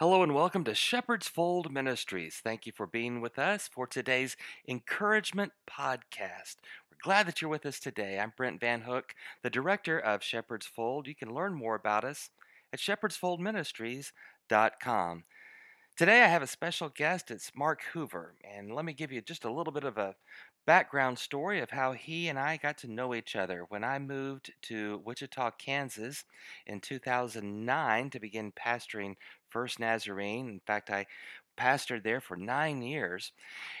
Hello and welcome to Shepherd's Fold Ministries. Thank you for being with us for today's encouragement podcast. We're glad that you're with us today. I'm Brent Van Hook, the director of Shepherd's Fold. You can learn more about us at shepherdsfoldministries.com. Today I have a special guest. It's Mark Hoover, and let me give you just a little bit of a background story of how he and I got to know each other. When I moved to Wichita, Kansas in 2009 to begin pastoring First Nazarene, in fact, I pastored there for nine years.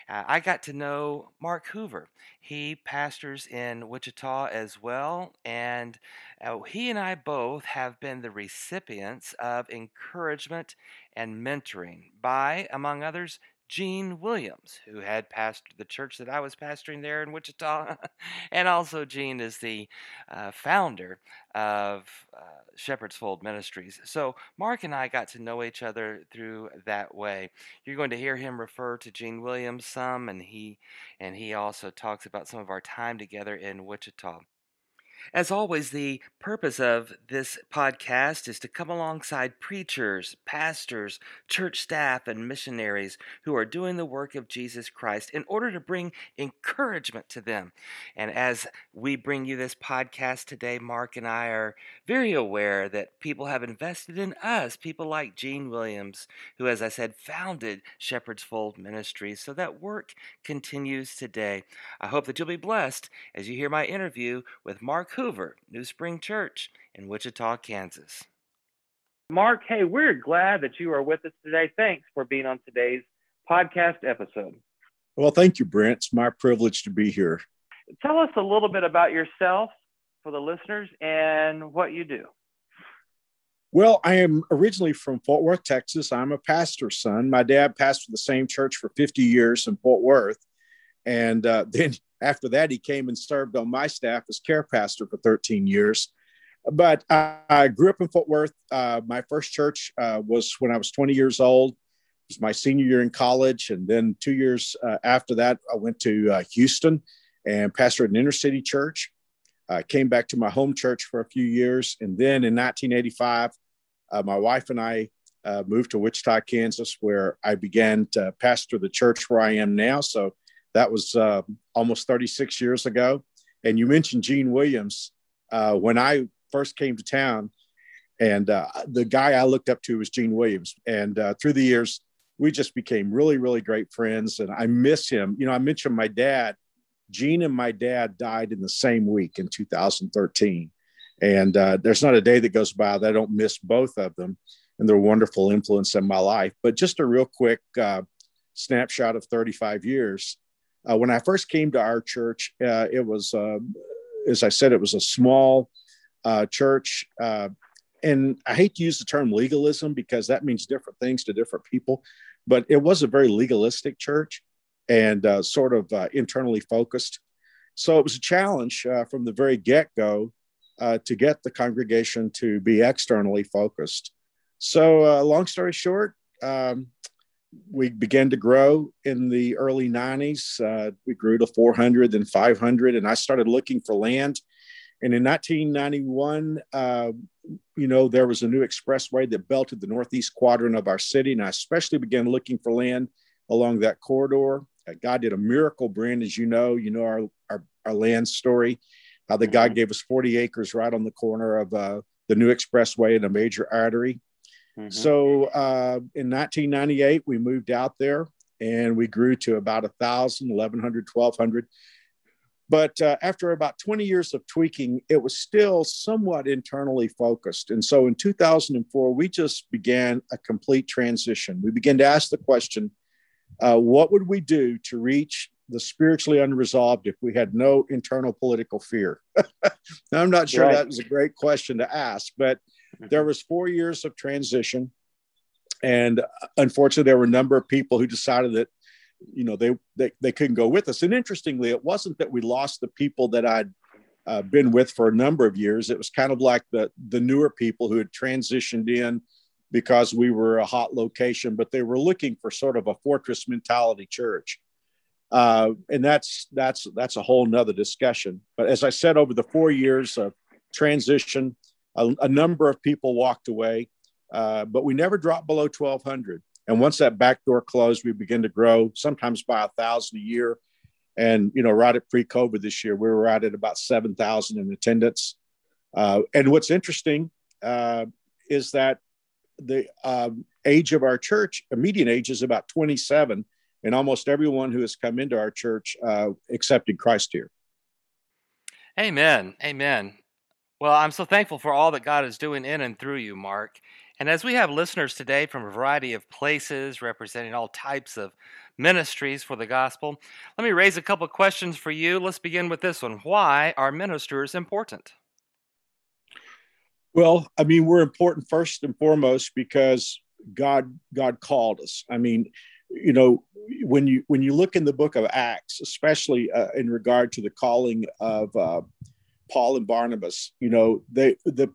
Uh, I got to know Mark Hoover. He pastors in Wichita as well, and uh, he and I both have been the recipients of encouragement and mentoring by, among others, Gene Williams, who had pastored the church that I was pastoring there in Wichita. and also, Gene is the uh, founder of uh, Shepherd's Fold Ministries. So, Mark and I got to know each other through that way. You're going to hear him refer to Gene Williams some, and he, and he also talks about some of our time together in Wichita. As always, the purpose of this podcast is to come alongside preachers, pastors, church staff, and missionaries who are doing the work of Jesus Christ in order to bring encouragement to them. And as we bring you this podcast today, Mark and I are very aware that people have invested in us, people like Gene Williams, who, as I said, founded Shepherd's Fold Ministries. So that work continues today. I hope that you'll be blessed as you hear my interview with Mark Hoover, New Spring Church in Wichita, Kansas. Mark, hey, we're glad that you are with us today. Thanks for being on today's podcast episode. Well, thank you, Brent. It's my privilege to be here. Tell us a little bit about yourself for the listeners and what you do. Well, I am originally from Fort Worth, Texas. I'm a pastor's son. My dad pastored the same church for 50 years in Fort Worth. And uh, then after that, he came and served on my staff as care pastor for 13 years. But I, I grew up in Fort Worth. Uh, my first church uh, was when I was 20 years old. It was my senior year in college. And then two years uh, after that, I went to uh, Houston and pastored an inner city church. I came back to my home church for a few years. And then in 1985, uh, my wife and I moved to Wichita, Kansas, where I began to pastor the church where I am now. So that was uh, almost 36 years ago. And you mentioned Gene Williams. Uh, when I first came to town, and uh, the guy I looked up to was Gene Williams. And uh, through the years, we just became really, really great friends. And I miss him. You know, I mentioned my dad. Gene and my dad died in the same week in 2013. And uh, there's not a day that goes by that I don't miss both of them and their wonderful influence in my life. But just a real quick uh, snapshot of 35 years. Uh, when I first came to our church, uh, it was, uh, as I said, it was a small uh, church. Uh, and I hate to use the term legalism because that means different things to different people, but it was a very legalistic church and uh, sort of internally focused. So it was a challenge from the very get go to get the congregation to be externally focused. So, long story short, um, we began to grow in the early 90s. Uh, we grew to 400 and 500, and I started looking for land. And in 1991, uh, you know, there was a new expressway that belted the northeast quadrant of our city, and I especially began looking for land along that corridor. Uh, God did a miracle, Brent, as you know. You know our our, our land story, how the God mm-hmm. gave us 40 acres right on the corner of uh, the new expressway and a major artery. Mm-hmm. So uh, in 1998, we moved out there and we grew to about 1,000, 1,100, 1,200. But uh, after about 20 years of tweaking, it was still somewhat internally focused. And so in 2004, we just began a complete transition. We began to ask the question uh, what would we do to reach the spiritually unresolved if we had no internal political fear? now, I'm not sure right. that was a great question to ask, but there was four years of transition, and unfortunately, there were a number of people who decided that you know they they, they couldn't go with us. And interestingly, it wasn't that we lost the people that I'd uh, been with for a number of years. It was kind of like the the newer people who had transitioned in because we were a hot location, but they were looking for sort of a fortress mentality church. Uh, and that's that's that's a whole nother discussion. But as I said, over the four years of transition, a, a number of people walked away. uh, but we never dropped below 1,200. And once that back door closed, we began to grow, sometimes by a thousand a year. And you know, right at pre-COVID this year, we were right at about 7,000 in attendance. Uh, and what's interesting uh, is that the um, age of our church, a median age, is about 27, and almost everyone who has come into our church uh, accepted Christ here. Amen. Amen. Well, I'm so thankful for all that God is doing in and through you, Mark. And as we have listeners today from a variety of places representing all types of ministries for the gospel, let me raise a couple questions for you. Let's begin with this one Why are ministers important? Well, I mean, we're important first and foremost because God God called us. I mean, you know, when you when you look in the book of Acts, especially uh, in regard to the calling of uh, Paul and Barnabas, you know, they the,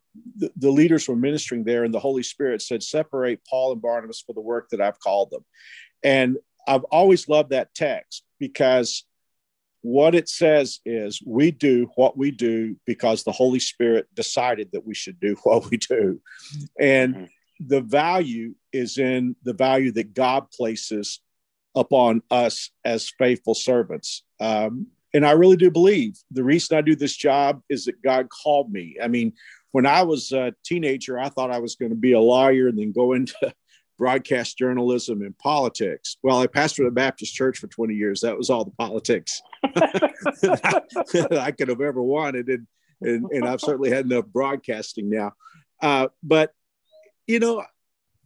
the leaders were ministering there, and the Holy Spirit said, "Separate Paul and Barnabas for the work that I've called them." And I've always loved that text because what it says is we do what we do because the Holy Spirit decided that we should do what we do. And mm-hmm. the value is in the value that God places upon us as faithful servants. Um, and I really do believe the reason I do this job is that God called me. I mean, when I was a teenager, I thought I was going to be a lawyer and then go into broadcast journalism and politics. Well, I pastored a Baptist church for 20 years. That was all the politics that I could have ever wanted. And, and, and I've certainly had enough broadcasting now. Uh, but, you know,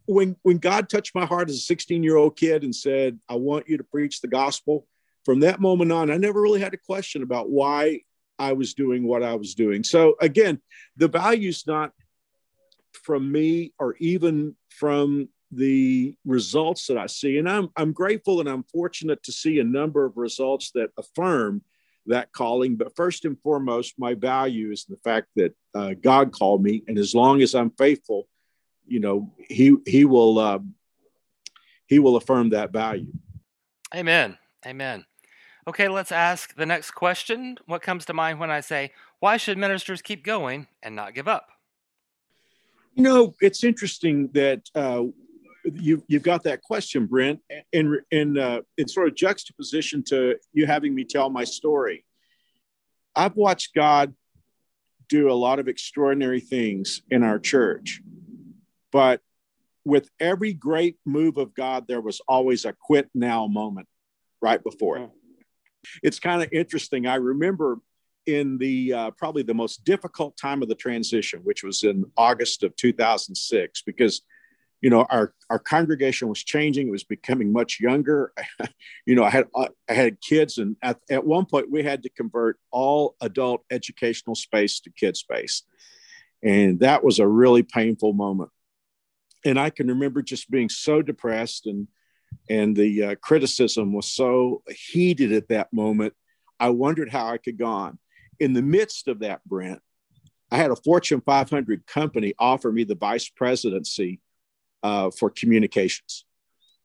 when, when God touched my heart as a 16 year old kid and said, I want you to preach the gospel, from that moment on, I never really had a question about why I was doing what I was doing. So, again, the value's not from me or even from the results that I see. And I'm, I'm grateful and I'm fortunate to see a number of results that affirm that calling. But first and foremost, my value is the fact that uh, God called me. And as long as I'm faithful, you know, he, he will, uh, he will affirm that value. Amen. Amen. Okay, let's ask the next question. What comes to mind when I say, why should ministers keep going and not give up? You know, it's interesting that uh, you you've got that question, Brent, in in uh, in sort of juxtaposition to you having me tell my story. I've watched God do a lot of extraordinary things in our church, but with every great move of God, there was always a quit now moment right before it. It's kind of interesting. I remember in the uh, probably the most difficult time of the transition, which was in August of 2006, because you know our our congregation was changing. It was becoming much younger. You know i had uh, i had kids and at, at one point we had to convert all adult educational space to kid space. And that was a really painful moment. And i can remember just being so depressed and and the uh, criticism was so heated at that moment i wondered how i could go on in the midst of that brent i had a fortune 500 company offer me the vice presidency uh, for communications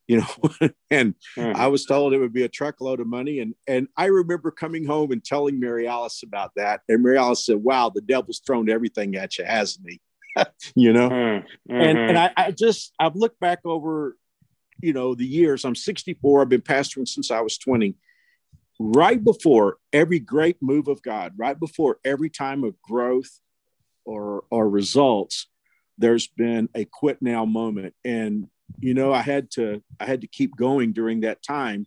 you know and mm. i was told it would be a truckload of money and and i remember coming home and telling mary alice about that and mary alice said wow the devil's thrown everything at you hasn't he you know mm. mm-hmm. and and I, I just i've looked back over you know the years i'm 64 i've been pastoring since i was 20 right before every great move of god right before every time of growth or or results there's been a quit now moment. And you know i had to i had to keep going during that time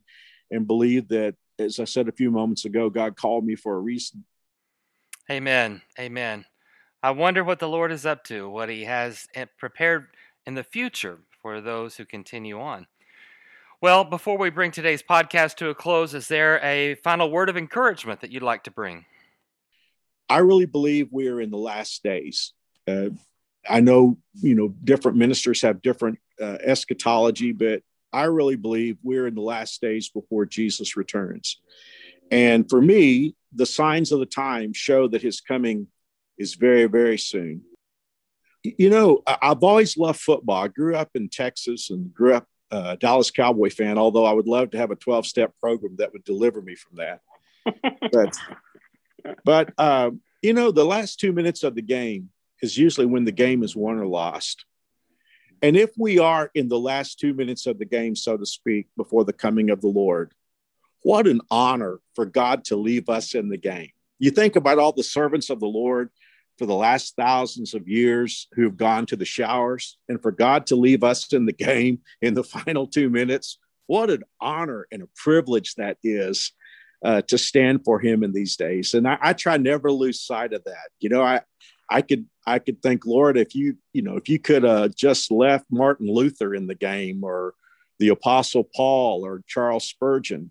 and believe that as i said a few moments ago god called me for a reason. Amen. Amen. I wonder what the lord is up to what he has eh, prepared in the future for those who continue on well before we bring today's podcast to a close is there a final word of encouragement that you'd like to bring i really believe we are in the last days uh, I know, you know, different ministers have different uh, eschatology, but I really believe we're in the last days before Jesus returns. And for me, the signs of the time show that his coming is very, very soon. You know, I've always loved football. I grew up in Texas and grew up a uh, Dallas Cowboy fan, although I would love to have a 12 step program that would deliver me from that. but, but uh, you know, the last two minutes of the game, is usually when the game is won or lost. And if we are in the last two minutes of the game, so to speak, before the coming of the Lord, what an honor for God to leave us in the game. You think about all the servants of the Lord for the last thousands of years who have gone to the showers, and for God to leave us in the game in the final two minutes. What an honor and a privilege that is uh, to stand for Him in these days. And I, I try never lose sight of that. You know, I I could I could think, Lord, if you you know if you could uh, just left Martin Luther in the game or the Apostle Paul or Charles Spurgeon,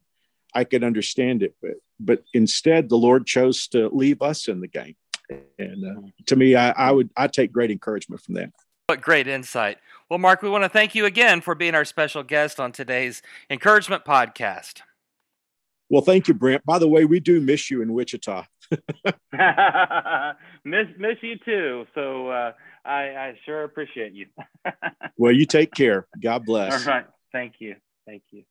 I could understand it. But but instead, the Lord chose to leave us in the game, and uh, to me, I, I would I take great encouragement from that. What great insight. Well, Mark, we want to thank you again for being our special guest on today's Encouragement Podcast. Well, thank you, Brent. By the way, we do miss you in Wichita. miss miss you too. So uh, I, I sure appreciate you. well, you take care. God bless. All right. Thank you. Thank you.